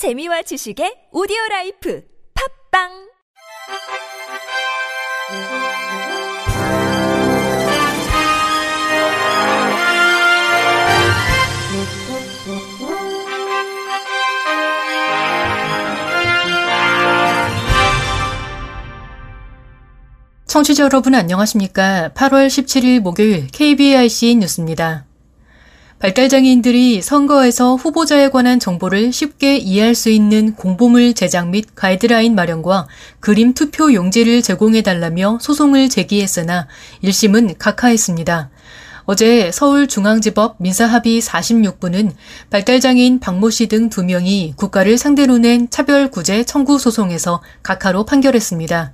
재미와 지식의 오디오 라이프 팝빵 청취자 여러분 안녕하십니까? 8월 17일 목요일 KBIC 뉴스입니다. 발달장애인들이 선거에서 후보자에 관한 정보를 쉽게 이해할 수 있는 공보물 제작 및 가이드라인 마련과 그림 투표 용지를 제공해달라며 소송을 제기했으나 1심은 각하했습니다. 어제 서울중앙지법 민사합의 46부는 발달장애인 박모 씨 등 두 명이 국가를 상대로 낸 차별구제 청구 소송에서 각하로 판결했습니다.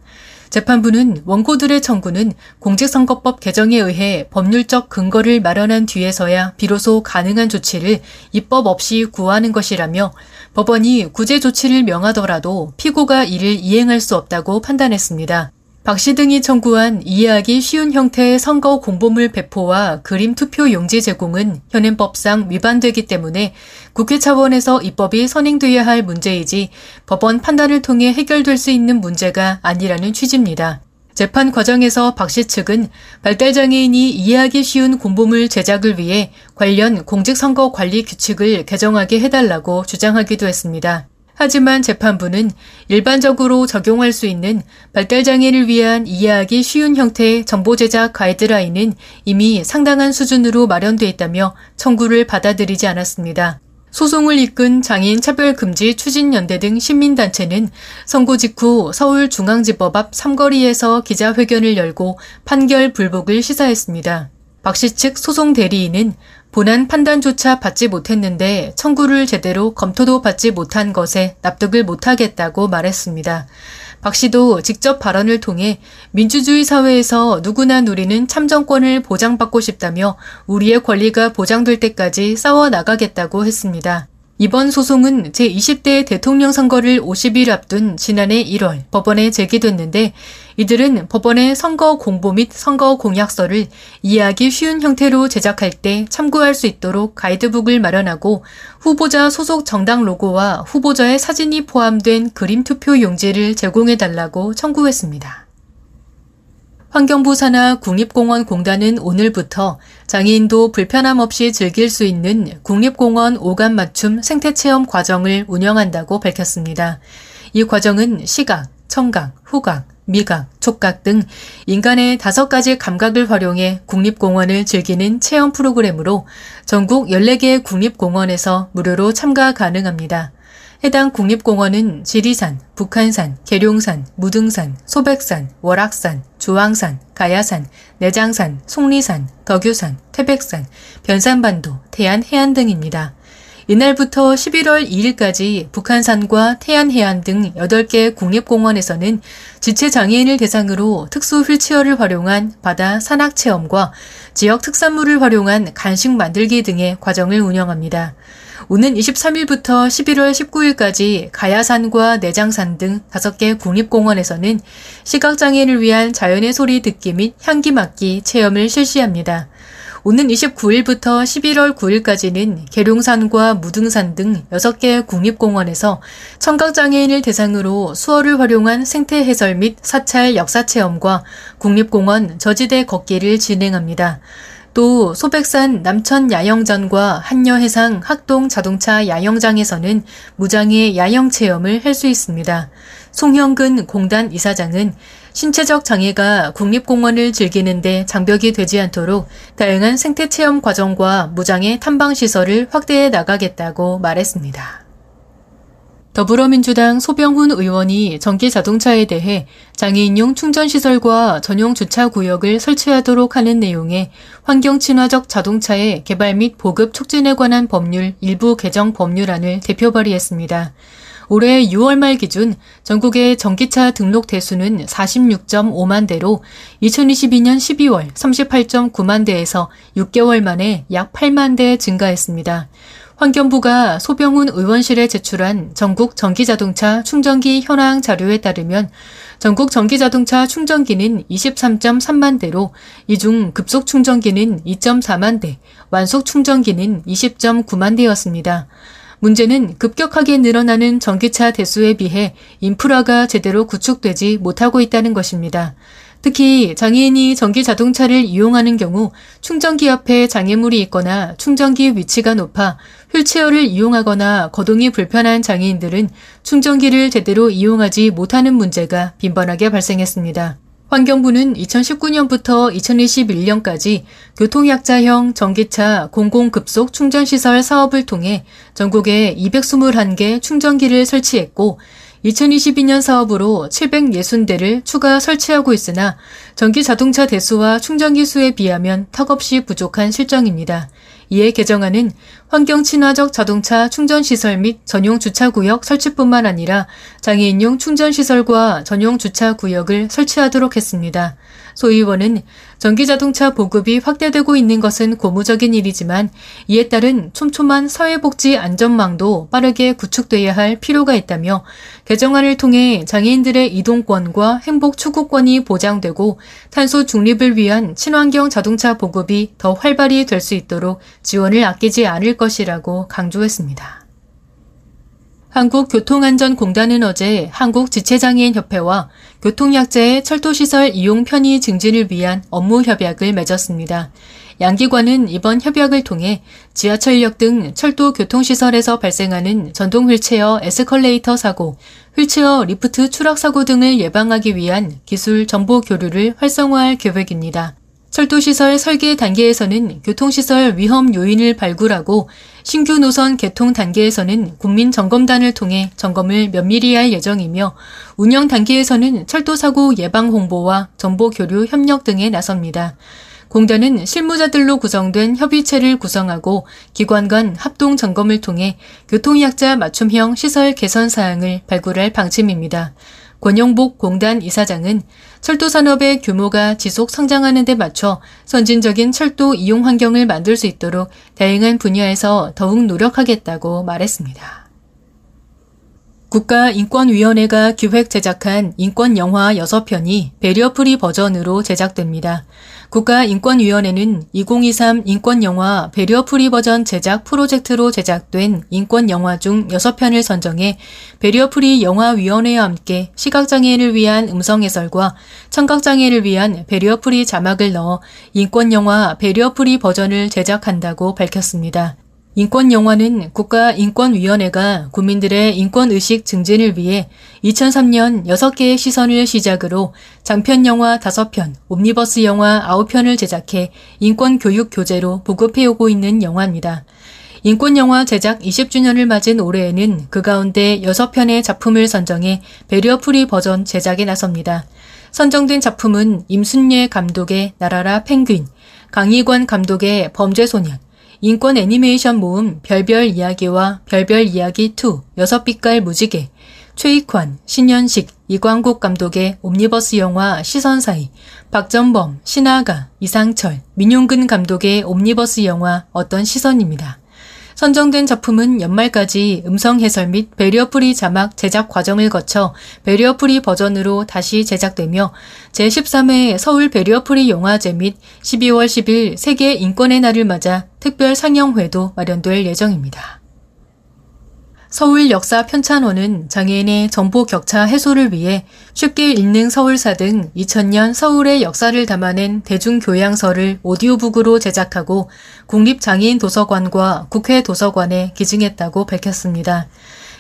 재판부는 원고들의 청구는 공직선거법 개정에 의해 법률적 근거를 마련한 뒤에서야 비로소 가능한 조치를 입법 없이 구하는 것이라며 법원이 구제 조치를 명하더라도 피고가 이를 이행할 수 없다고 판단했습니다. 박씨 등이 청구한 이해하기 쉬운 형태의 선거 공보물 배포와 그림 투표 용지 제공은 현행법상 위반되기 때문에 국회 차원에서 입법이 선행돼야 할 문제이지 법원 판단을 통해 해결될 수 있는 문제가 아니라는 취지입니다. 재판 과정에서 박 씨 측은 발달장애인이 이해하기 쉬운 공보물 제작을 위해 관련 공직선거 관리 규칙을 개정하게 해달라고 주장하기도 했습니다. 하지만 재판부는 일반적으로 적용할 수 있는 발달장애를 위한 이해하기 쉬운 형태의 정보 제작 가이드라인은 이미 상당한 수준으로 마련돼 있다며 청구를 받아들이지 않았습니다. 소송을 이끈 장애인 차별금지 추진연대 등 시민단체는 선고 직후 서울중앙지법 앞 삼거리에서 기자회견을 열고 판결 불복을 시사했습니다. 박씨 측 소송 대리인은 본안 판단조차 받지 못했는데 청구를 제대로 검토도 받지 못한 것에 납득을 못하겠다고 말했습니다. 박 씨도 직접 발언을 통해 민주주의 사회에서 누구나 누리는 참정권을 보장받고 싶다며 우리의 권리가 보장될 때까지 싸워 나가겠다고 했습니다. 이번 소송은 제20대 대통령 선거를 50일 앞둔 지난해 1월 법원에 제기됐는데 이들은 법원의 선거 공보 및 선거 공약서를 이해하기 쉬운 형태로 제작할 때 참고할 수 있도록 가이드북을 마련하고 후보자 소속 정당 로고와 후보자의 사진이 포함된 그림 투표 용지를 제공해달라고 청구했습니다. 환경부 산하 국립공원공단은 오늘부터 장애인도 불편함 없이 즐길 수 있는 국립공원 오감 맞춤 생태체험 과정을 운영한다고 밝혔습니다. 이 과정은 시각, 청각, 후각, 미각, 촉각 등 인간의 다섯 가지 감각을 활용해 국립공원을 즐기는 체험 프로그램으로 전국 14개 국립공원에서 무료로 참가 가능합니다. 해당 국립공원은 지리산, 북한산, 계룡산, 무등산, 소백산, 월악산, 주황산, 가야산, 내장산, 속리산, 덕유산, 태백산, 변산반도, 태안 해안 등입니다. 이날부터 11월 2일까지 북한산과 태안해안 등 8개 국립공원에서는 지체장애인을 대상으로 특수 휠체어를 활용한 바다 산악 체험과 지역 특산물을 활용한 간식 만들기 등의 과정을 운영합니다. 오는 23일부터 11월 19일까지 가야산과 내장산 등 5개 국립공원에서는 시각장애인을 위한 자연의 소리 듣기 및 향기 맡기 체험을 실시합니다. 오는 29일부터 11월 9일까지는 계룡산과 무등산 등 6개 국립공원에서 청각장애인을 대상으로 수어를 활용한 생태 해설 및 사찰 역사 체험과 국립공원 저지대 걷기를 진행합니다. 또 소백산 남천 야영전과 한여해상 학동 자동차 야영장에서는 무장의 야영 체험을 할 수 있습니다. 송형근 공단 이사장은 신체적 장애가 국립공원을 즐기는데 장벽이 되지 않도록 다양한 생태 체험 과정과 무장의 탐방 시설을 확대해 나가겠다고 말했습니다. 더불어민주당 소병훈 의원이 전기 자동차에 대해 장애인용 충전시설과 전용 주차구역을 설치하도록 하는 내용의 환경 친화적 자동차의 개발 및 보급 촉진에 관한 법률 일부 개정 법률안을 대표 발의했습니다. 올해 6월 말 기준 전국의 전기차 등록 대수는 46.5만 대로 2022년 12월 38.9만 대에서 6개월 만에 약 8만 대 증가했습니다. 환경부가 소병훈 의원실에 제출한 전국 전기자동차 충전기 현황 자료에 따르면 전국 전기자동차 충전기는 23.3만 대로 이 중 급속 충전기는 2.4만 대, 완속 충전기는 20.9만 대였습니다. 문제는 급격하게 늘어나는 전기차 대수에 비해 인프라가 제대로 구축되지 못하고 있다는 것입니다. 특히 장애인이 전기 자동차를 이용하는 경우 충전기 앞에 장애물이 있거나 충전기 위치가 높아 휠체어를 이용하거나 거동이 불편한 장애인들은 충전기를 제대로 이용하지 못하는 문제가 빈번하게 발생했습니다. 환경부는 2019년부터 2021년까지 교통약자형 전기차 공공급속 충전시설 사업을 통해 전국에 221개 충전기를 설치했고 2022년 사업으로 760대를 추가 설치하고 있으나 전기 자동차 대수와 충전기 수에 비하면 턱없이 부족한 실정입니다. 이에 개정안은 환경 친화적 자동차 충전 시설 및 전용 주차 구역 설치뿐만 아니라 장애인용 충전 시설과 전용 주차 구역을 설치하도록 했습니다. 소위원은 전기자동차 보급이 확대되고 있는 것은 고무적인 일이지만 이에 따른 촘촘한 사회복지 안전망도 빠르게 구축돼야 할 필요가 있다며 개정안을 통해 장애인들의 이동권과 행복 추구권이 보장되고 탄소 중립을 위한 친환경 자동차 보급이 더 활발히 될 수 있도록 지원을 아끼지 않을 것이라고 강조했습니다. 한국교통안전공단은 어제 한국지체장애인협회와 교통약자의 철도시설 이용 편의 증진을 위한 업무 협약을 맺었습니다. 양기관은 이번 협약을 통해 지하철역 등 철도 교통시설에서 발생하는 전동 휠체어 에스컬레이터 사고, 휠체어 리프트 추락 사고 등을 예방하기 위한 기술 정보 교류를 활성화할 계획입니다. 철도시설 설계 단계에서는 교통시설 위험 요인을 발굴하고 신규 노선 개통 단계에서는 국민 점검단을 통해 점검을 면밀히 할 예정이며 운영 단계에서는 철도사고 예방 홍보와 정보 교류 협력 등에 나섭니다. 공단은 실무자들로 구성된 협의체를 구성하고 기관 간 합동 점검을 통해 교통약자 맞춤형 시설 개선 사항을 발굴할 방침입니다. 권영복 공단 이사장은 철도 산업의 규모가 지속 성장하는 데 맞춰 선진적인 철도 이용 환경을 만들 수 있도록 다양한 분야에서 더욱 노력하겠다고 말했습니다. 국가인권위원회가 기획 제작한 인권 영화 6편이 배리어프리 버전으로 제작됩니다. 국가인권위원회는 2023 인권영화 배리어프리 버전 제작 프로젝트로 제작된 인권영화 중 6편을 선정해 배리어프리 영화위원회와 함께 시각장애인을 위한 음성해설과 청각장애를 위한 배리어프리 자막을 넣어 인권영화 배리어프리 버전을 제작한다고 밝혔습니다. 인권영화는 국가인권위원회가 국민들의 인권의식 증진을 위해 2003년 6개의 시선을 시작으로 장편영화 5편, 옴니버스 영화 9편을 제작해 인권교육 교재로 보급해오고 있는 영화입니다. 인권영화 제작 20주년을 맞은 올해에는 그 가운데 6편의 작품을 선정해 배리어프리 버전 제작에 나섭니다. 선정된 작품은 임순례 감독의 나라라 펭귄, 강이관 감독의 범죄소년, 인권 애니메이션 모음 별별 이야기와 별별 이야기 2, 여섯 빛깔 무지개, 최익환, 신연식, 이광국 감독의 옴니버스 영화 시선 사이, 박정범, 신아가, 이상철, 민용근 감독의 옴니버스 영화 어떤 시선입니다. 선정된 작품은 연말까지 음성 해설 및 배리어프리 자막 제작 과정을 거쳐 배리어프리 버전으로 다시 제작되며 제13회 서울 배리어프리 영화제 및 12월 10일 세계 인권의 날을 맞아 특별 상영회도 마련될 예정입니다. 서울 역사 편찬원은 장애인의 정보 격차 해소를 위해 쉽게 읽는 서울사 등 2000년 서울의 역사를 담아낸 대중교양서를 오디오북으로 제작하고 국립장애인 도서관과 국회 도서관에 기증했다고 밝혔습니다.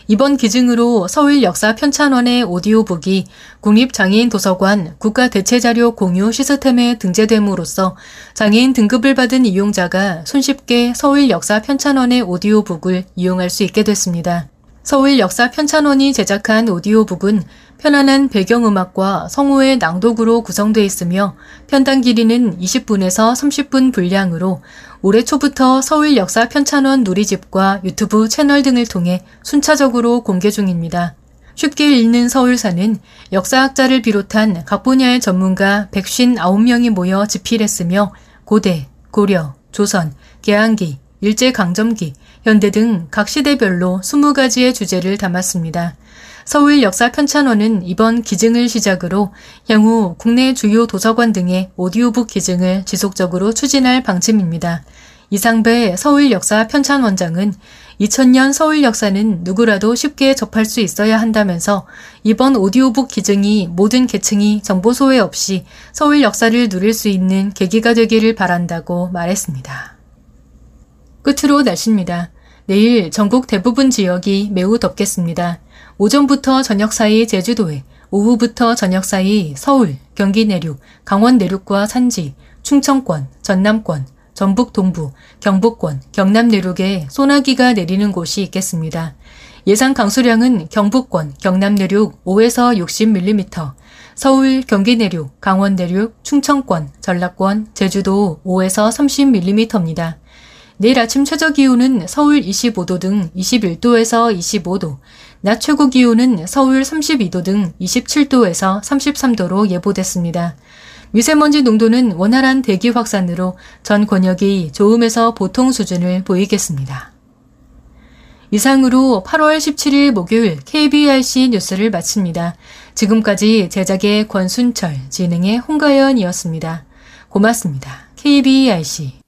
이번 기증으로 서울 역사 편찬원의 오디오북이 국립장애인 도서관 국가대체자료 공유 시스템에 등재됨으로써 장애인 등급을 받은 이용자가 손쉽게 서울 역사 편찬원의 오디오북을 이용할 수 있게 됐습니다. 서울 역사 편찬원이 제작한 오디오북은 편안한 배경음악과 성우의 낭독으로 구성되어 있으며 편당 길이는 20분에서 30분 분량으로 올해 초부터 서울 역사 편찬원 누리집과 유튜브 채널 등을 통해 순차적으로 공개 중입니다. 쉽게 읽는 서울사는 역사학자를 비롯한 각 분야의 전문가 159명이 모여 집필했으며 고대, 고려, 조선, 개항기, 일제강점기, 현대 등 각 시대별로 20가지의 주제를 담았습니다. 서울 역사 편찬원은 이번 기증을 시작으로 향후 국내 주요 도서관 등의 오디오북 기증을 지속적으로 추진할 방침입니다. 이상배 서울 역사 편찬원장은 2000년 서울 역사는 누구라도 쉽게 접할 수 있어야 한다면서 이번 오디오북 기증이 모든 계층이 정보 소외 없이 서울 역사를 누릴 수 있는 계기가 되기를 바란다고 말했습니다. 끝으로 날씨입니다. 내일 전국 대부분 지역이 매우 덥겠습니다. 오전부터 저녁 사이 제주도에, 오후부터 저녁 사이 서울, 경기 내륙, 강원 내륙과 산지, 충청권, 전남권, 전북 동부, 경북권, 경남 내륙에 소나기가 내리는 곳이 있겠습니다. 예상 강수량은 경북권, 경남 내륙 5에서 60mm, 서울, 경기 내륙, 강원 내륙, 충청권, 전라권, 제주도 5에서 30mm입니다. 내일 아침 최저 기온은 서울 25도 등 21도에서 25도, 낮 최고 기온은 서울 32도 등 27도에서 33도로 예보됐습니다. 미세먼지 농도는 원활한 대기 확산으로 전 권역이 좋음에서 보통 수준을 보이겠습니다. 이상으로 8월 17일 목요일 KBRC 뉴스를 마칩니다. 지금까지 제작의 권순철, 진행의 홍가연이었습니다. 고맙습니다. KBRC